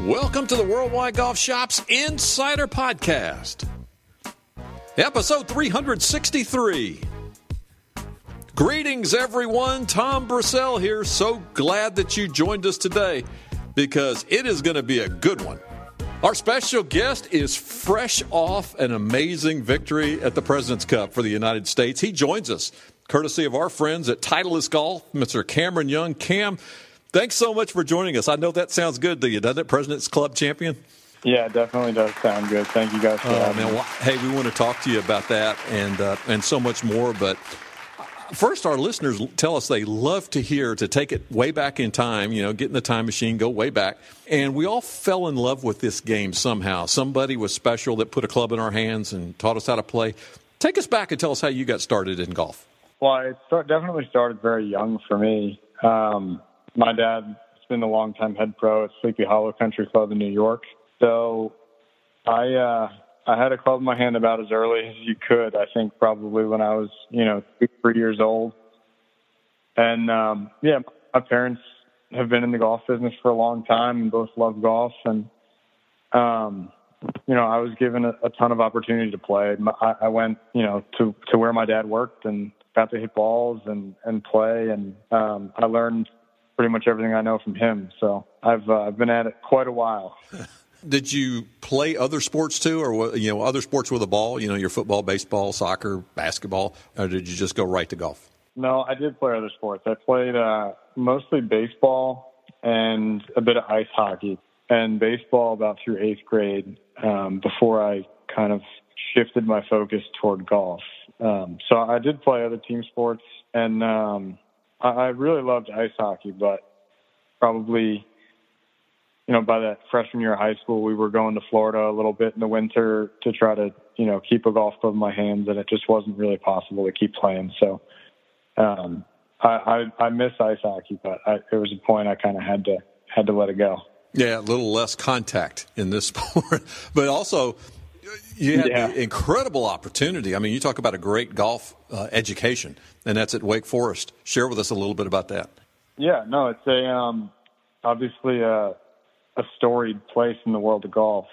Welcome to the Worldwide Golf Shops Insider Podcast, episode 363. Greetings, everyone. Tom Brissell here. So glad that you joined us today because it is going to be a good one. Our special guest is fresh off an amazing victory at the President's Cup for the United States. He joins us courtesy of our friends at Titleist Golf, Mr. Cameron Young. Cam, Thanks so much for joining us. I know that sounds good to you, doesn't it, President's Club champion? Yeah, it definitely does sound good. Thank you guys for oh, having man. me. Well, hey, we want to talk to you about that and uh, and so much more. But first, our listeners tell us they love to hear to take it way back in time. You know, get in the time machine, go way back, and we all fell in love with this game somehow. Somebody was special that put a club in our hands and taught us how to play. Take us back and tell us how you got started in golf. Well, it start, definitely started very young for me. Um, my dad been a long-time head pro at Sleepy Hollow Country Club in New York. So I uh, I had a club in my hand about as early as you could. I think probably when I was you know two, three years old. And um, yeah, my parents have been in the golf business for a long time and both love golf. And um, you know, I was given a, a ton of opportunity to play. I, I went you know to to where my dad worked and got to hit balls and and play. And um, I learned pretty much everything I know from him. So I've uh, I've been at it quite a while. Did you play other sports too, or you know other sports with a ball? You know, your football, baseball, soccer, basketball, or did you just go right to golf? No, I did play other sports. I played uh, mostly baseball and a bit of ice hockey, and baseball about through eighth grade um, before I kind of shifted my focus toward golf. Um, so I did play other team sports, and um, I, I really loved ice hockey, but probably, you know, by that freshman year of high school, we were going to Florida a little bit in the winter to try to, you know, keep a golf club in my hands, and it just wasn't really possible to keep playing. So, um, I, I, I miss ice hockey, but I, there was a point I kind of had to had to let it go. Yeah, a little less contact in this sport, but also you had yeah. incredible opportunity. I mean, you talk about a great golf uh, education, and that's at Wake Forest. Share with us a little bit about that. Yeah, no, it's a um, obviously a, a storied place in the world of golf,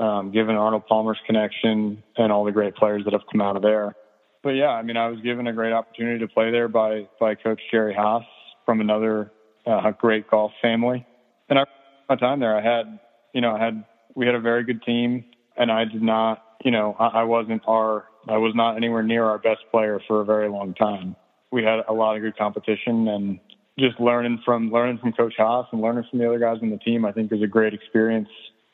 um, given Arnold Palmer's connection and all the great players that have come out of there. But yeah, I mean, I was given a great opportunity to play there by by Coach Jerry Haas from another uh, great golf family, and I my time there, I had you know I had we had a very good team and I did not, you know, I, I wasn't our, I was not anywhere near our best player for a very long time. We had a lot of good competition and just learning from learning from Coach Haas and learning from the other guys on the team, I think is a great experience.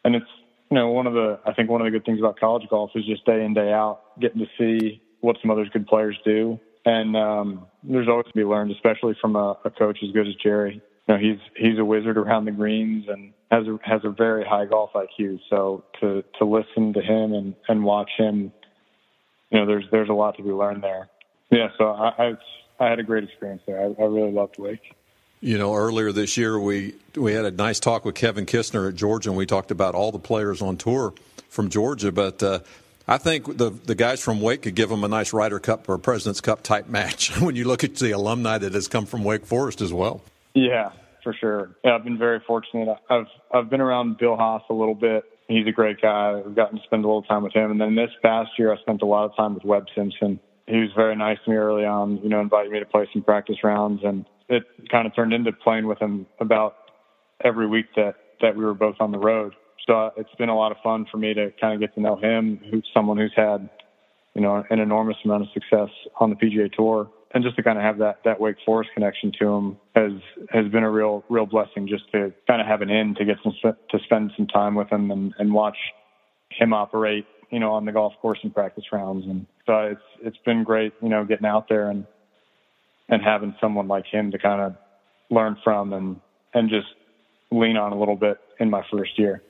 And it's you know one of the I think one of the good things about college golf is just day in day out getting to see what some other good players do. And um, there's always to be learned, especially from a, a coach as good as Jerry you know, he's he's a wizard around the greens and has a, has a very high golf IQ. So to to listen to him and and watch him, you know, there's there's a lot to be learned there. Yeah, so I I, I had a great experience there. I, I really loved Wake. You know, earlier this year we we had a nice talk with Kevin Kisner at Georgia, and we talked about all the players on tour from Georgia. But uh, I think the the guys from Wake could give them a nice Ryder Cup or President's Cup type match when you look at the alumni that has come from Wake Forest as well. Yeah, for sure. Yeah, I've been very fortunate. I've I've been around Bill Haas a little bit. He's a great guy. I've gotten to spend a little time with him. And then this past year, I spent a lot of time with Webb Simpson. He was very nice to me early on. You know, invited me to play some practice rounds, and it kind of turned into playing with him about every week that that we were both on the road. So uh, it's been a lot of fun for me to kind of get to know him, who's someone who's had, you know, an enormous amount of success on the PGA Tour and just to kind of have that that Wake Forest connection to him has has been a real real blessing. Just to kind of have an in to get some to spend some time with him and, and watch him operate, you know, on the golf course and practice rounds. And so it's it's been great, you know, getting out there and and having someone like him to kind of learn from and and just lean on a little bit in my first year.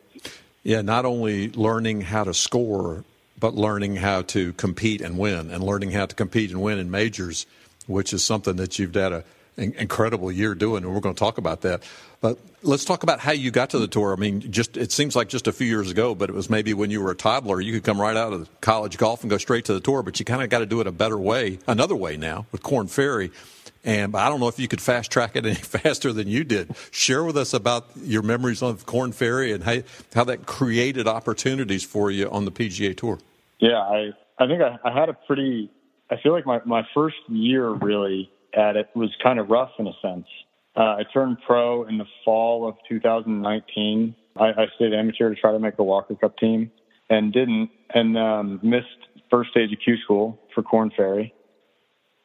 Yeah, not only learning how to score, but learning how to compete and win, and learning how to compete and win in majors which is something that you've had a, incredible year doing, and we're going to talk about that. But let's talk about how you got to the tour. I mean, just it seems like just a few years ago, but it was maybe when you were a toddler, you could come right out of college golf and go straight to the tour. But you kind of got to do it a better way, another way now with Korn Ferry. And I don't know if you could fast track it any faster than you did. Share with us about your memories of Korn Ferry and how, how that created opportunities for you on the PGA Tour. Yeah, I, I think I, I had a pretty, I feel like my, my first year really at it was kind of rough in a sense. Uh, I turned pro in the fall of 2019. I, I stayed amateur to try to make the Walker Cup team and didn't, and um, missed first stage of Q school for Korn Ferry,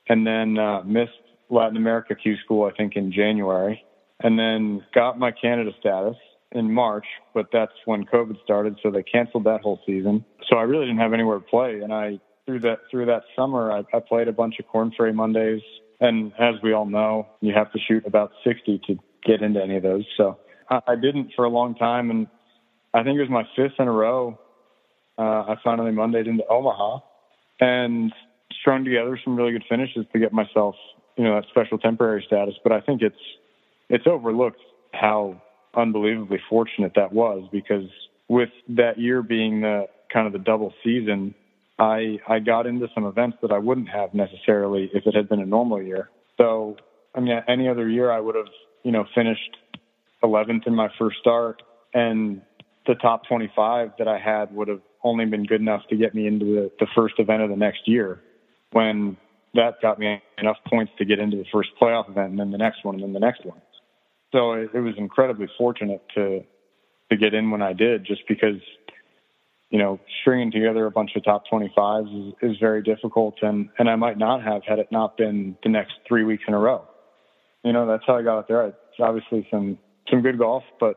and then uh, missed Latin America Q school, I think, in January, and then got my Canada status in March, but that's when COVID started, so they canceled that whole season. So I really didn't have anywhere to play, and I through that through that summer, I, I played a bunch of Korn Ferry Mondays, and as we all know, you have to shoot about 60 to get into any of those. So I, didn't for a long time, and I think it was my fifth in a row. Uh, I finally Mondayed into Omaha, and strung together some really good finishes to get myself you know, that special temporary status. But I think it's it's overlooked how unbelievably fortunate that was because with that year being the kind of the double season, I I got into some events that I wouldn't have necessarily if it had been a normal year. So I mean, any other year I would have you know finished 11th in my first start, and the top 25 that I had would have only been good enough to get me into the, the first event of the next year. When that got me enough points to get into the first playoff event and then the next one and then the next one. So it, it was incredibly fortunate to to get in when I did, just because you know stringing together a bunch of top 25s is, is very difficult, and and I might not have had it not been the next three weeks in a row. You know that's how I got there. It's obviously some some good golf, but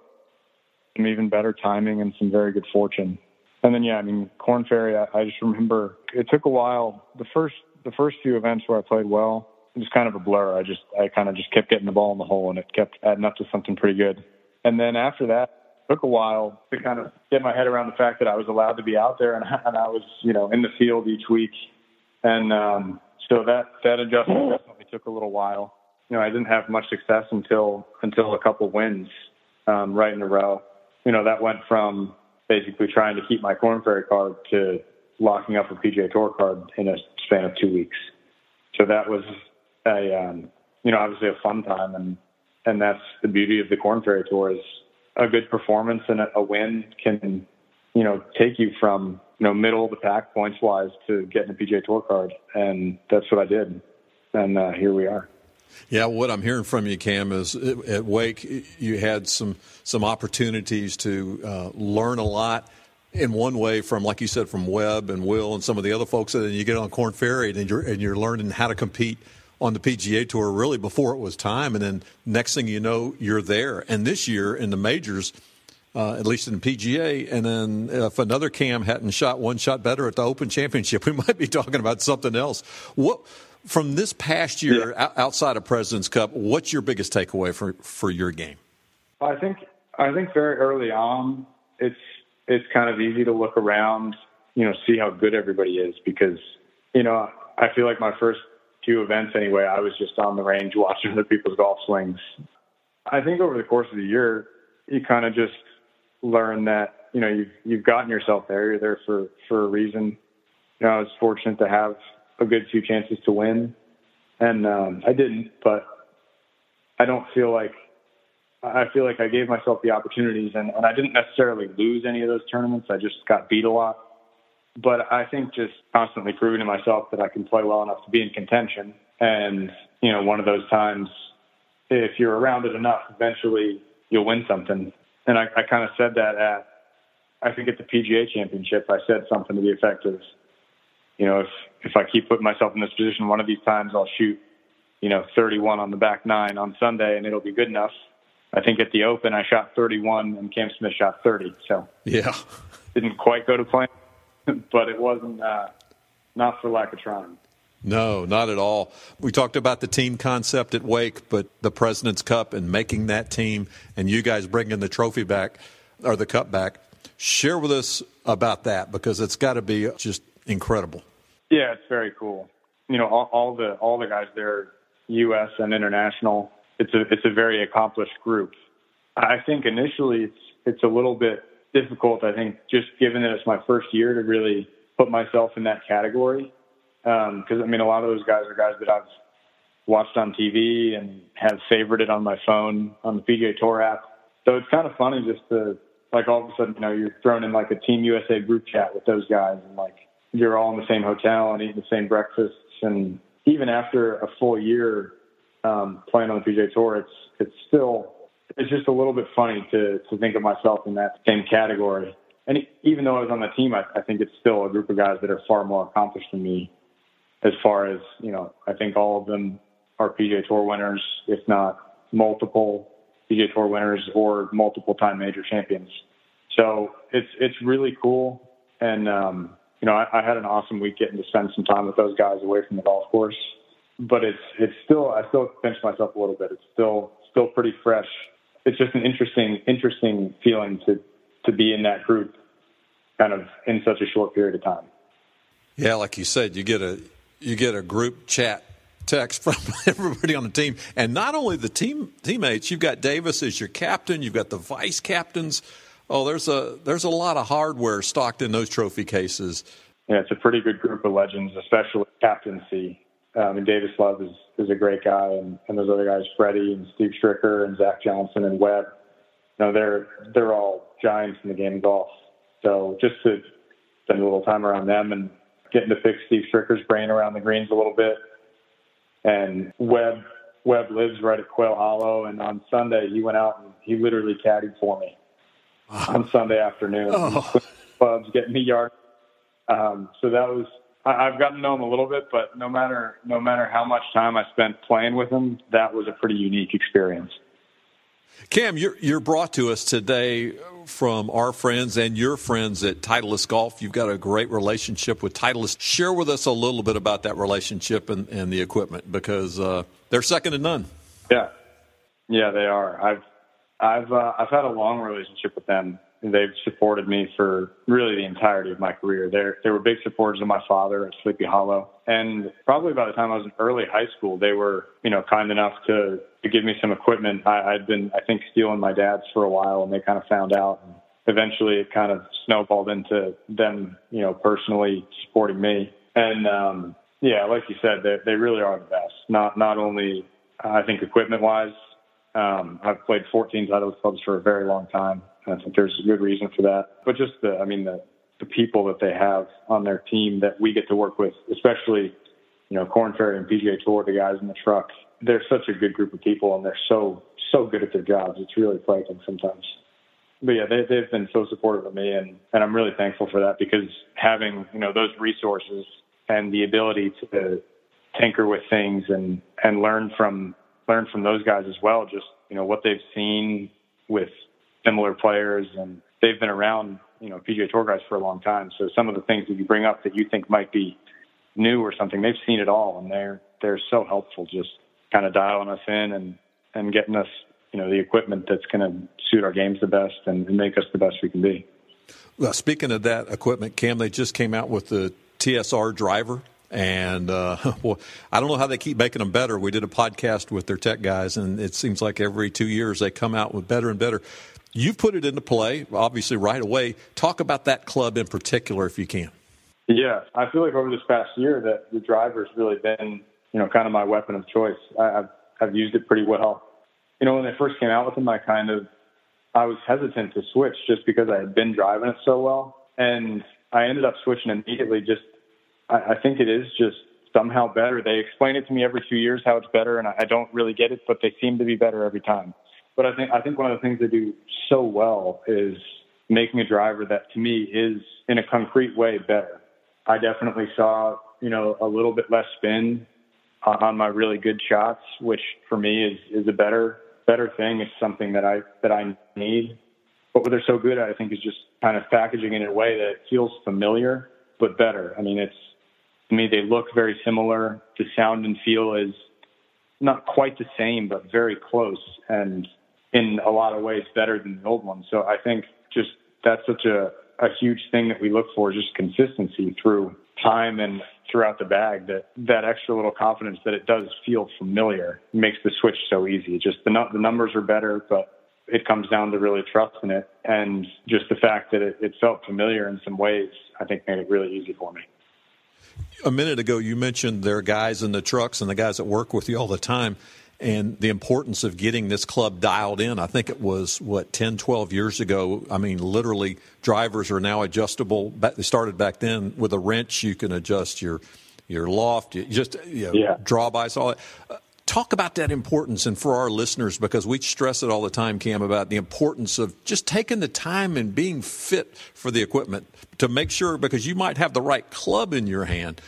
some even better timing and some very good fortune. And then yeah, I mean Korn Ferry. I, I just remember it took a while. The first the first few events where I played well, it was kind of a blur. I just I kind of just kept getting the ball in the hole, and it kept adding up to something pretty good. And then after that, took a while to kind of get my head around the fact that I was allowed to be out there, and, and I was you know in the field each week, and um, so that that adjustment definitely took a little while. You know, I didn't have much success until until a couple wins um, right in a row. You know, that went from basically trying to keep my Korn Ferry card to locking up a PGA Tour card in a span of two weeks. So that was a um, you know obviously a fun time, and and that's the beauty of the Korn Ferry Tour is a good performance and a, win can you know take you from you know middle of the pack points wise to getting a PGA Tour card, and that's what I did, and uh, here we are. Yeah, what I'm hearing from you, Cam, is at Wake you had some some opportunities to uh, learn a lot in one way from, like you said, from Webb and Will and some of the other folks, and then you get on Korn Ferry and you're and you're learning how to compete on the PGA Tour really before it was time, and then next thing you know, you're there. And this year in the majors, uh, at least in the PGA, and then if another Cam hadn't shot one shot better at the Open Championship, we might be talking about something else. What from this past year yeah. outside of Presidents Cup, what's your biggest takeaway for for your game? I think I think very early on, it's it's kind of easy to look around, you know, see how good everybody is because, you know, I feel like my first two events anyway, I was just on the range watching other people's golf swings. I think over the course of the year, you kind of just learn that, you know, you've, you've gotten yourself there. You're there for, for a reason. You know, I was fortunate to have a good few chances to win and, um, I didn't, but I don't feel like I feel like I gave myself the opportunities, and, and I didn't necessarily lose any of those tournaments. I just got beat a lot. But I think just constantly proving to myself that I can play well enough to be in contention. And, you know, one of those times, if you're around it enough, eventually you'll win something. And I, I kind of said that at, I think at the PGA championship, I said something to the effect of, you know, if, if I keep putting myself in this position, one of these times I'll shoot, you know, 31 on the back nine on Sunday and it'll be good enough I think at the Open I shot 31 and Cam Smith shot 30. So yeah, didn't quite go to plan, but it wasn't uh, not for lack of trying. No, not at all. We talked about the team concept at Wake, but the President's Cup and making that team, and you guys bringing the trophy back or the cup back. Share with us about that because it's got to be just incredible. Yeah, it's very cool. You know, all, all the all the guys there U.S. and international. It's a it's a very accomplished group. I think initially it's it's a little bit difficult. I think just given that it's my first year to really put myself in that category, because um, I mean a lot of those guys are guys that I've watched on TV and have favorited on my phone on the PGA Tour app. So it's kind of funny just to like all of a sudden you know you're thrown in like a Team USA group chat with those guys and like you're all in the same hotel and eating the same breakfasts and even after a full year um, playing on the PGA Tour, it's it's still it's just a little bit funny to to think of myself in that same category. And even though I was on the team, I, I think it's still a group of guys that are far more accomplished than me. As far as you know, I think all of them are PGA Tour winners, if not multiple PGA Tour winners or multiple time major champions. So it's it's really cool, and um, you know I, I had an awesome week getting to spend some time with those guys away from the golf course. But it's it's still I still pinch myself a little bit. It's still still pretty fresh it's just an interesting interesting feeling to to be in that group kind of in such a short period of time. Yeah, like you said, you get a you get a group chat text from everybody on the team, and not only the team teammates. You've got Davis as your captain. You've got the vice captains. Oh, there's a there's a lot of hardware stocked in those trophy cases. Yeah, it's a pretty good group of legends, especially captaincy. Um, and Davis Love is, is a great guy, and, and those other guys, Freddie and Steve Stricker and Zach Johnson and Webb. You know, they're they're all giants in the game of golf. So just to spend a little time around them and getting to pick Steve Stricker's brain around the greens a little bit. And Webb Webb lives right at Quail Hollow, and on Sunday he went out and he literally caddied for me on Sunday afternoon. Oh. Clubs getting me yard. Um, so that was I've gotten to know him a little bit, but no matter no matter how much time I spent playing with him, that was a pretty unique experience. Cam, you're you're brought to us today from our friends and your friends at Titleist Golf. You've got a great relationship with Titleist. Share with us a little bit about that relationship and, and the equipment because uh, they're second to none. Yeah, yeah, they are. I've I've uh, I've had a long relationship with them they've supported me for really the entirety of my career. They they were big supporters of my father at Sleepy Hollow, and probably by the time I was in early high school, they were you know kind enough to to give me some equipment. I, I'd been I think stealing my dad's for a while, and they kind of found out. And eventually, it kind of snowballed into them you know personally supporting me. And um, yeah, like you said, they they really are the best. Not not only I think equipment wise. Um, I've played 14 Titleist clubs for a very long time I think there's a good reason for that. But just the, I mean, the, the people that they have on their team that we get to work with, especially, you know, Korn Ferry and PGA Tour, the guys in the truck, they're such a good group of people and they're so, so good at their jobs. It's really frightening sometimes. But yeah, they, they've been so supportive of me and, and I'm really thankful for that because having, you know, those resources and the ability to tinker with things and, and learn from, learn from those guys as well, just, you know, what they've seen with similar players, and they've been around, you know, PGA Tour guys for a long time. So some of the things that you bring up that you think might be new or something, they've seen it all, and they're they're so helpful, just kind of dialing us in and and getting us, you know, the equipment that's going to suit our games the best and, and make us the best we can be. Well, speaking of that equipment, Cam, they just came out with the TSR driver. And uh, well, I don't know how they keep making them better. We did a podcast with their tech guys, and it seems like every two years they come out with better and better. You've put it into play, obviously, right away. Talk about that club in particular, if you can. Yeah, I feel like over this past year that the driver's really been, you know, kind of my weapon of choice. I, have I've used it pretty well. You know, when they first came out with them, I kind of I was hesitant to switch just because I had been driving it so well, and I ended up switching immediately. Just I, I think it is just somehow better. They explain it to me every few years how it's better, and I, I don't really get it, but they seem to be better every time. But I think I think one of the things they do so well is making a driver that to me is in a concrete way better. I definitely saw, you know, a little bit less spin on my really good shots, which for me is is a better better thing. It's something that I that I need. But what they're so good at, I think, is just kind of packaging it in a way that feels familiar but better. I mean, it's to me they look very similar. The sound and feel is not quite the same, but very close. And in a lot of ways better than the old one. So I think just that's such a, a huge thing that we look for, just consistency through time and throughout the bag that that extra little confidence that it does feel familiar makes the switch so easy. Just the the numbers are better, but it comes down to really trusting it and just the fact that it, it felt familiar in some ways. I think made it really easy for me. A minute ago, you mentioned there are guys in the trucks and the guys that work with you all the time and the importance of getting this club dialed in. I think it was, what, 10, 12 years ago. I mean, literally, drivers are now adjustable. They started back then with a wrench, you can adjust your your loft, just you know, yeah. drawbys, all that. Uh, talk about that importance and for our listeners because we stress it all the time cam about the importance of just taking the time and being fit for the equipment to make sure because you might have the right club in your hand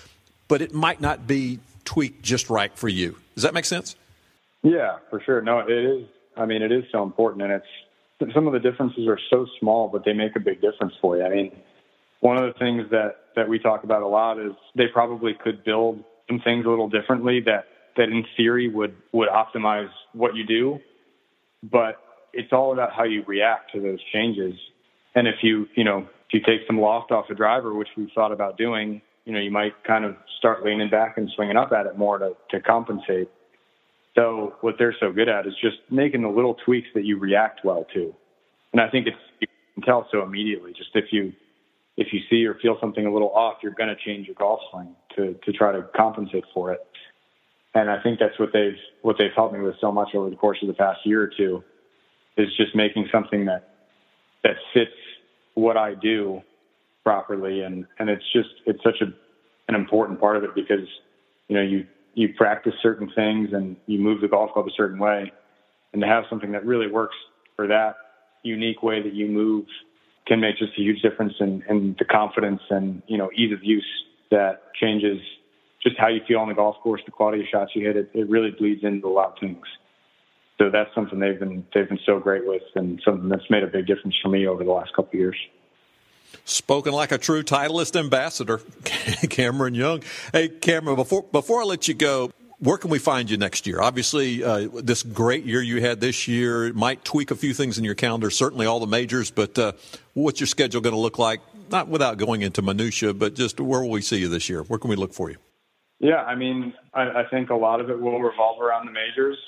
but it might not be tweaked just right for you does that make sense yeah, for sure. No, it is. I mean, it is so important, and it's some of the differences are so small, but they make a big difference for you. I mean, one of the things that that we talk about a lot is they probably could build some things a little differently that that in theory would would optimize what you do, but it's all about how you react to those changes. And if you you know if you take some loft off a driver, which we've thought about doing, you know you might kind of start leaning back and swinging up at it more to to compensate so what they're so good at is just making the little tweaks that you react well to. And I think it's you can tell so immediately. Just if you if you see or feel something a little off, you're going to change your golf swing to to try to compensate for it. And I think that's what they've what they've helped me with so much over the course of the past year or two is just making something that that fits what I do properly and and it's just it's such a an important part of it because you know you you practice certain things and you move the golf club a certain way. And to have something that really works for that unique way that you move can make just a huge difference in, in the confidence and, you know, ease of use that changes just how you feel on the golf course, the quality of shots you hit. It, it really bleeds into a lot of things. So that's something they've been they've been so great with, and something that's made a big difference for me over the last couple of years. Spoken like a true Titleist ambassador, Cameron Young. Hey, Cameron, before before I let you go, where can we find you next year? Obviously, uh, this great year you had this year might tweak a few things in your calendar. Certainly, all the majors. But uh, what's your schedule going to look like? Not without going into minutia, but just where will we see you this year? Where can we look for you? Yeah, I mean, I, I think a lot of it will revolve around the majors.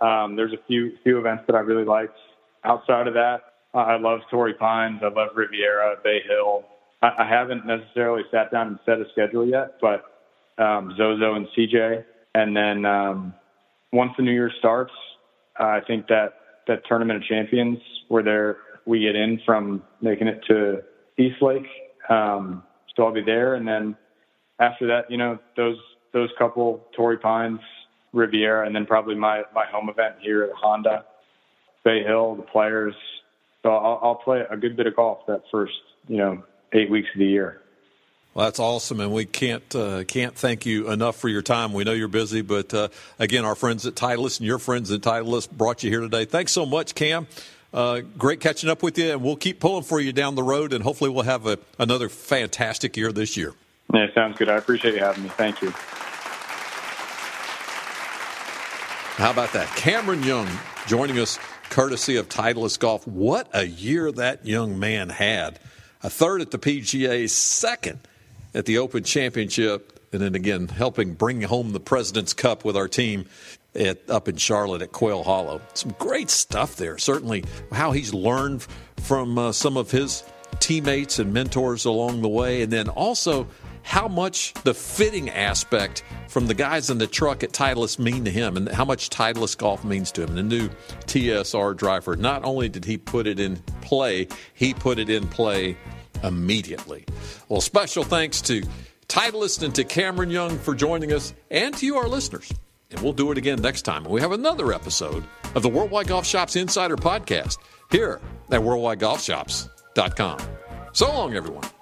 Um, there's a few few events that I really liked. Outside of that, I love Torrey Pines. I love Riviera, Bay Hill. I, I haven't necessarily sat down and set a schedule yet, but um, Zozo and CJ. And then um, once the new year starts, uh, I think that that tournament of champions where there we get in from making it to East Lake. Um, so I'll be there, and then after that, you know, those those couple Torrey Pines, Riviera, and then probably my my home event here at Honda, Bay Hill, the players, so I'll, I'll play a good bit of golf that first, you know, eight weeks of the year. Well, that's awesome, and we can't uh, can't thank you enough for your time. We know you're busy, but uh, again, our friends at Titleist and your friends at Titleist brought you here today. Thanks so much, Cam. Uh, great catching up with you, and we'll keep pulling for you down the road, and hopefully, we'll have a, another fantastic year this year. Yeah, sounds good. I appreciate you having me. Thank you. How about that, Cameron Young joining us courtesy of Titleist Golf. What a year that young man had. A third at the PGA, second at the Open Championship, and then again helping bring home the President's Cup with our team at, up in Charlotte at Quail Hollow. Some great stuff there. Certainly, how he's learned from uh, some of his teammates and mentors along the way, and then also how much the fitting aspect from the guys in the truck at Titleist mean to him and how much Titleist golf means to him. The new TSR driver, not only did he put it in play, he put it in play immediately. Well, special thanks to Titleist and to Cameron Young for joining us and to you, our listeners. And we'll do it again next time. when We have another episode of the Worldwide Golf Shops Insider Podcast here at So long, everyone.